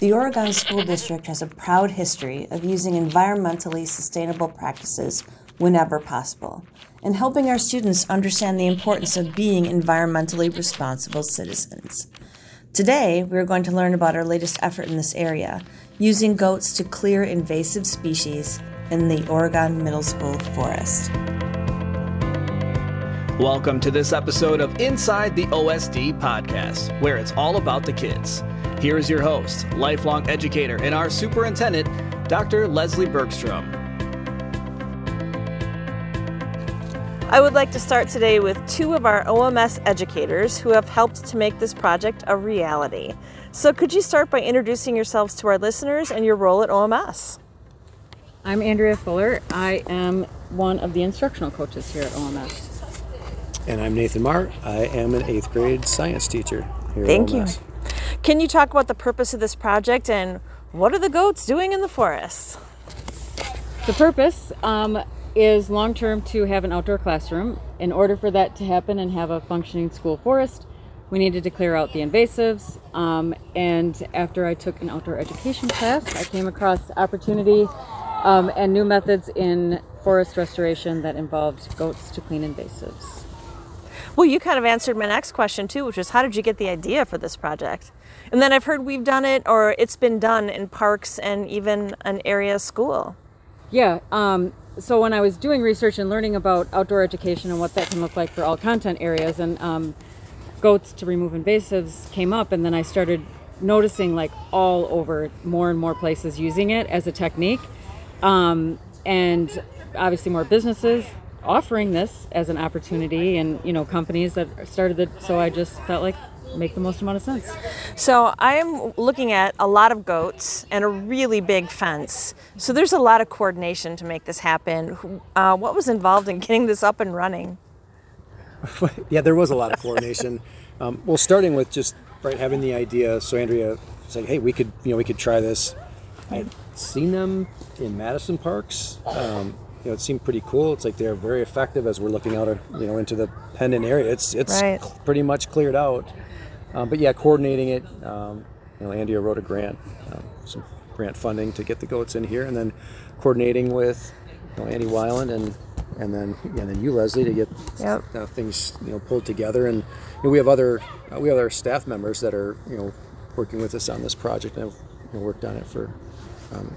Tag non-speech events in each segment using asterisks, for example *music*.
The Oregon School District has a proud history of using environmentally sustainable practices whenever possible and helping our students understand the importance of being environmentally responsible citizens. Today, we are going to learn about our latest effort in this area, using goats to clear invasive species in the Oregon Middle School forest. Welcome to this episode of Inside the OSD podcast, where it's all about the kids. Here is your host, lifelong educator, and our superintendent, Dr. Leslie Bergstrom. I would like to start today with two of our OMS educators who have helped to make this project a reality. So, could you start by introducing yourselves to our listeners and your role at OMS? I'm Andrea Fuller. I am one of the instructional coaches here at OMS. And I'm Nathan Marr. I am an eighth grade science teacher here Thank at OMS. Thank you. Can you talk about the purpose of this project and what are the goats doing in the forest? The purpose um, is long term to have an outdoor classroom. In order for that to happen and have a functioning school forest, we needed to clear out the invasives. Um, and after I took an outdoor education class, I came across opportunity um, and new methods in forest restoration that involved goats to clean invasives. Well, you kind of answered my next question too, which is how did you get the idea for this project? And then I've heard we've done it or it's been done in parks and even an area school. Yeah. Um, so when I was doing research and learning about outdoor education and what that can look like for all content areas, and um, goats to remove invasives came up, and then I started noticing like all over more and more places using it as a technique, um, and obviously more businesses offering this as an opportunity and you know companies that started it so i just felt like make the most amount of sense. So i am looking at a lot of goats and a really big fence. So there's a lot of coordination to make this happen. Uh, what was involved in getting this up and running? *laughs* Yeah there was a lot of coordination. Um, well starting with just right having the idea. So andrea said hey we could you know we could try this. I had seen them in madison parks um, you know, it seemed pretty cool. It's like they're very effective as we're looking out, you know, into the pendant area. It's it's right. pretty much cleared out. Um, but yeah, coordinating it. Um, you know, Andrea wrote a grant, um, some grant funding to get the goats in here, and then coordinating with you know, Andy Weiland and and then yeah, and then you Leslie to get yep. uh, things you know pulled together. And you know, we have other uh, we have other staff members that are you know working with us on this project and have you know, worked on it for um,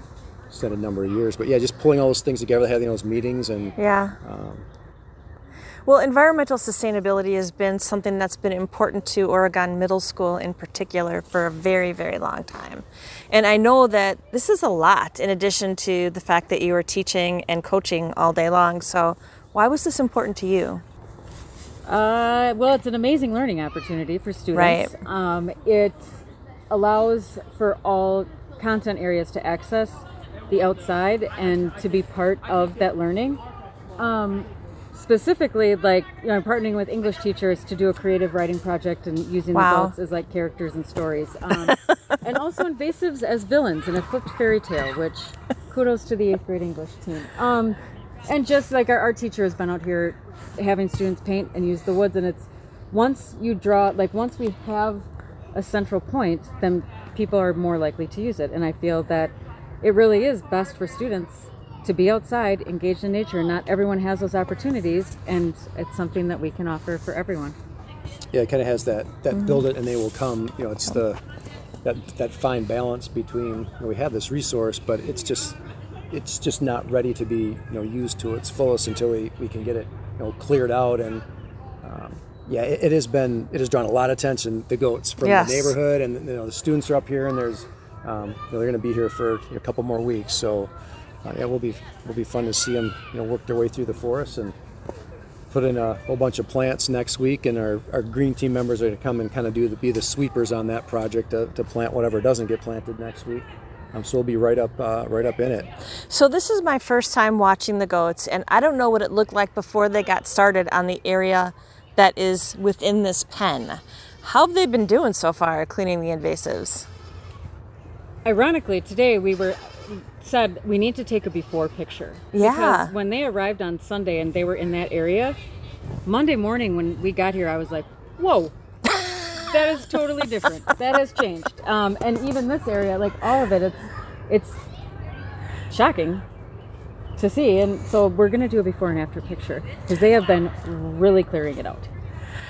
a number of years. But yeah, just pulling all those things together, having those meetings, and yeah. Um, well, environmental sustainability has been something that's been important to Oregon Middle School in particular for a very, very long time. And I know that this is a lot in addition to the fact that you are teaching and coaching all day long. So, why was this important to you? Uh, well, it's an amazing learning opportunity for students. Right. Um, it allows for all content areas to access the outside and to be part of that learning. Um, specifically, like you know, I'm partnering with English teachers to do a creative writing project and using wow. the adults as like characters and stories, um, *laughs* and also invasives as villains in a flipped fairy tale. Which kudos to the eighth grade English team. Um, and just like our art teacher has been out here having students paint and use the woods, and it's once you draw, like once we have a central point, then people are more likely to use it. And I feel that it really is best for students to be outside, engaged in nature. Not everyone has those opportunities, and it's something that we can offer for everyone. Yeah, it kind of has that that mm-hmm. build it and they will come. You know, it's the that that fine balance between you know, we have this resource, but it's just it's just not ready to be you know used to its fullest until we, we can get it you know cleared out and um, yeah it, it, has been it has drawn a lot of attention the goats from yes. the neighborhood and you know the students are up here and there's um, you know, they're going to be here for a couple more weeks. So uh, yeah, we'll be will be fun to see them you know work their way through the forest and put in a whole bunch of plants next week. And our, our green team members are going to come and kind of do the, be the sweepers on that project to, to plant whatever doesn't get planted next week. Um, so we'll be right up uh, right up in it. So this is my first time watching the goats, and I don't know what it looked like before they got started on the area that is within this pen. How have they been doing so far cleaning the invasives? Ironically, today we were said we need to take a before picture. Yeah. Because when they arrived on Sunday and they were in that area, Monday morning when we got here, I was like, whoa. that is totally different. That has changed. Um, and even this area, like all of it, it's it's shocking to see. And so we're gonna do a before and after picture because they have been really clearing it out.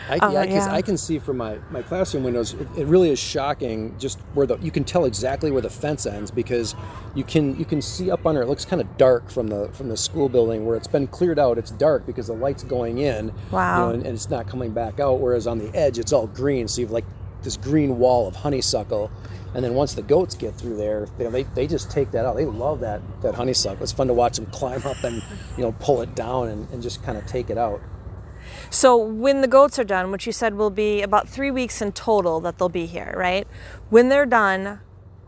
I, Oh, yeah, I, can, yeah. I can see from my, my classroom windows. It, it really is shocking, just where the you can tell exactly where the fence ends because you can you can see up under. It looks kind of dark from the from the school building where it's been cleared out. It's dark because the light's going in. Wow. You know, and, and it's not coming back out. Whereas on the edge, it's all green. So you've like this green wall of honeysuckle. And then once the goats get through there, you know, they, they just take that out. They love that that honeysuckle. It's fun to watch them climb up and you know pull it down and, and just kind of take it out. So when the goats are done, which you said will be about three weeks in total that they'll be here, right? When they're done,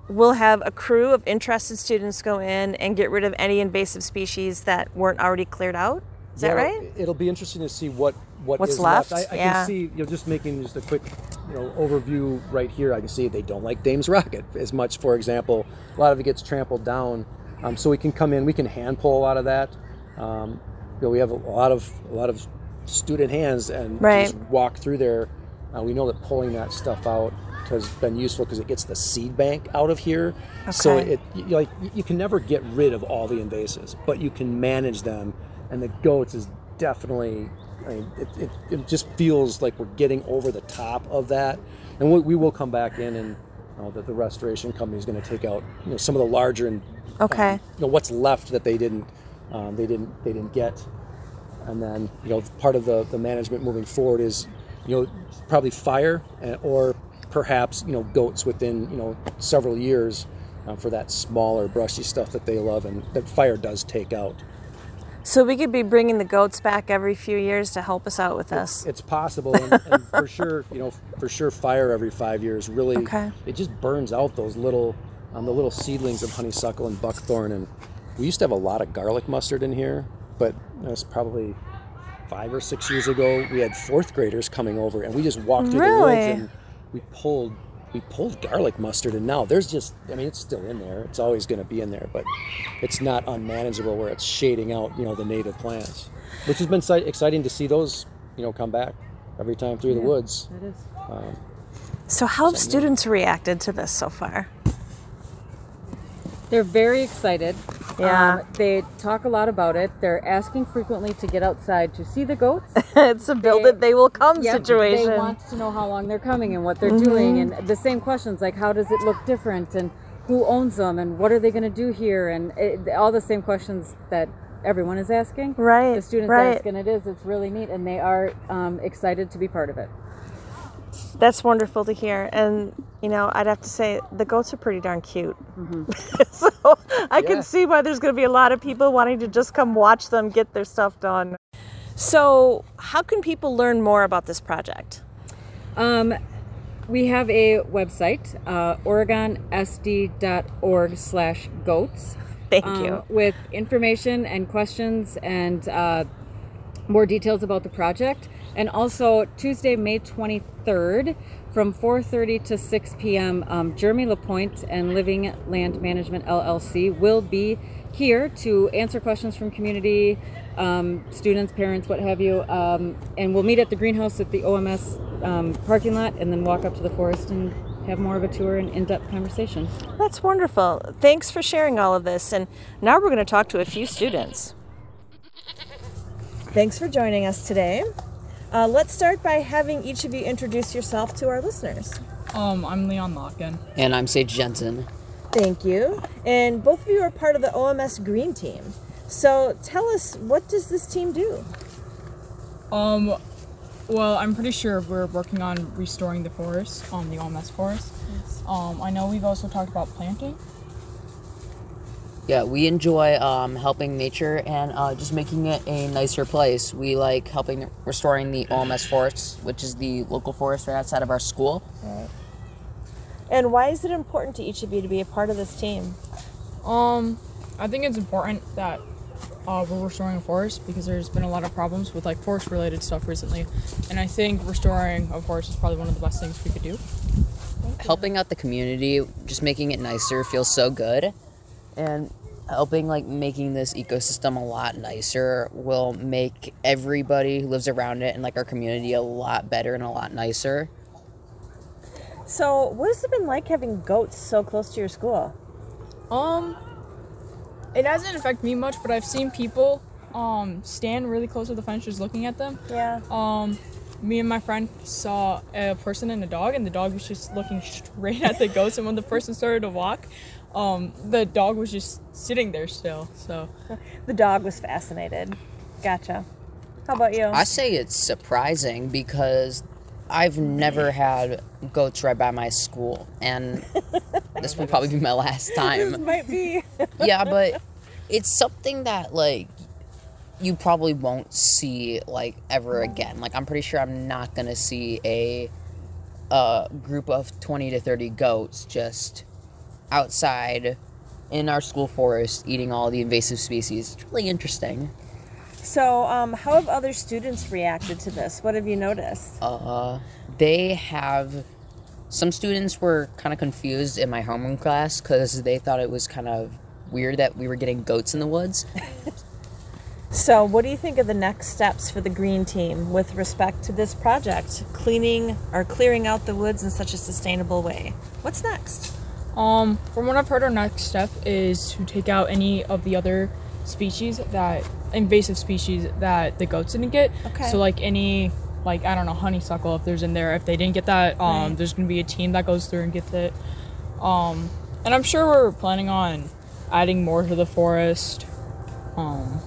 we'll have a crew of interested students go in and get rid of any invasive species that weren't already cleared out. Is that right? It'll be interesting to see what what What's is left. left? I, I Yeah. can see, you know, just making just a quick, you know, overview right here. I can see they don't like Dame's Rocket as much. For example, a lot of it gets trampled down, um, so we can come in. We can hand pull a lot of that. Um, you know, we have a lot of a lot of student hands and Right. just walk through there. Uh, we know that pulling that stuff out has been useful because it gets the seed bank out of here. So it you, like you can never get rid of all the invasives, but you can manage them. And the goats is definitely. I mean, it, it, it just feels like we're getting over the top of that, and we, we will come back in and uh, that the restoration company is going to take out you know some of the larger and Okay. um, you know what's left that they didn't um, they didn't they didn't get and then you know part of the, the management moving forward is you know probably fire and, or perhaps you know goats within you know several years uh, for that smaller brushy stuff that they love and that fire does take out So we could be bringing the goats back every few years to help us out with this. it's possible *laughs* and, and for sure you know for sure fire every five years really Okay. it just burns out those little um, the little seedlings of honeysuckle and buckthorn and we used to have a lot of garlic mustard in here but it was probably five or six years ago we had fourth graders coming over and we just walked through the woods and we pulled we pulled garlic mustard and now there's just i mean it's still in there it's always going to be in there but it's not unmanageable where it's shading out you know the native plants which has been si- exciting to see those you know come back every time through the woods That is. Um, so how have students reacted to this so far? They're very excited. Yeah. Um, they talk a lot about it. They're asking frequently to get outside to see the goats. *laughs* it's a build it, they will come Yep, situation. They want to know how long they're coming and what they're doing, and the same questions like how does it look different, and who owns them, and what are they going to do here, and it, all the same questions that everyone is asking. Right, The students right. ask, and it is. It's really neat, and they are um, excited to be part of it. That's wonderful to hear. And, you know, I'd have to say the goats are pretty darn cute. *laughs* so I Yeah. can see why there's going to be a lot of people wanting to just come watch them get their stuff done. So, how can people learn more about this project? Um, we have a website, uh, oregonsd.org slash goats. Thank um, you. With information and questions and uh, more details about the project. And also Tuesday, May 23rd from 4.30 to 6 p.m., um, Jeremy LaPointe and Living Land Management LLC will be here to answer questions from community, um, students, parents, what have you. Um, and we'll meet at the greenhouse at the OMS um, parking lot and then walk up to the forest and have more of a tour and in-depth conversation. That's wonderful. Thanks for sharing all of this. And now we're going to talk to a few students. Thanks for joining us today. Uh, let's start by having each of you introduce yourself to our listeners. Um, I'm Leon Locken. And I'm Sage Jensen. Thank you. And both of you are part of the OMS Green Team. So tell us, what does this team do? Um, well, I'm pretty sure we're working on restoring the forest, um, the OMS forest. Yes. Um, I know we've also talked about planting. Yeah, we enjoy um, helping nature and uh, just making it a nicer place. We like helping restoring the OMS forest, which is the local forest right outside of our school. Right. And why is it important to each of you to be a part of this team? Um, I think it's important that uh, we're restoring a forest because there's been a lot of problems with like forest-related stuff recently, and I think restoring a forest is probably one of the best things we could do. Helping out the community, just making it nicer, feels so good, and helping like making this ecosystem a lot nicer will make everybody who lives around it and like our community a lot better and a lot nicer. So, what has it been like having goats so close to your school? Um, it hasn't affected me much, but I've seen people um stand really close to the fence just looking at them. Yeah. Um, me and my friend saw a person and a dog, and the dog was just looking straight at the goats. And when the person started to walk, um, the dog was just sitting there still. So The dog was fascinated. Gotcha. How about you? I say it's surprising because I've never had goats right by my school, and *laughs* this will probably be my last time. This Might be. Yeah, but it's something that like you probably won't see like ever again. Like I'm pretty sure I'm not gonna see a a group of twenty to thirty goats just outside in our school forest eating all the invasive species. It's really interesting. So, um, how have other students reacted to this? What have you noticed? Uh, they have some students were kind of confused in my homeroom class because they thought it was kind of weird that we were getting goats in the woods. *laughs* So, what do you think of the next steps for the green team with respect to this project, cleaning or clearing out the woods in such a sustainable way? What's next? Um, from what I've heard, our next step is to take out any of the other species that invasive species that the goats didn't get. Okay. So like any like I don't know honeysuckle if there's in there. If they didn't get that, um, Right. there's gonna be a team that goes through and gets it. Um, and I'm sure we're planning on adding more to the forest. Um,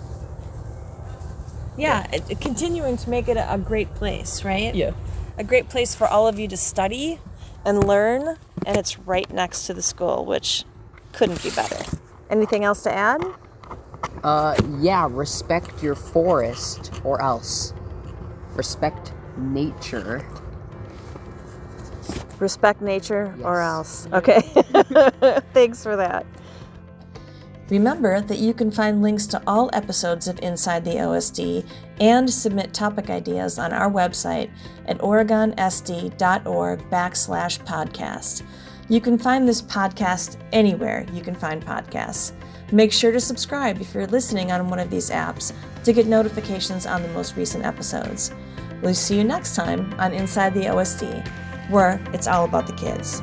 Yeah, it, it- continuing to make it a, a great place, right? yeah. A great place for all of you to study and learn, and it's right next to the school, which couldn't be better. Anything else to add? Uh, yeah, respect your forest or else. Respect nature. Respect nature or else. Okay. *laughs* Thanks for that. Remember that you can find links to all episodes of Inside the OSD and submit topic ideas on our website at oregonsd.org backslash podcast. You can find this podcast anywhere you can find podcasts. Make sure to subscribe if you're listening on one of these apps to get notifications on the most recent episodes. We'll see you next time on Inside the OSD, where it's all about the kids.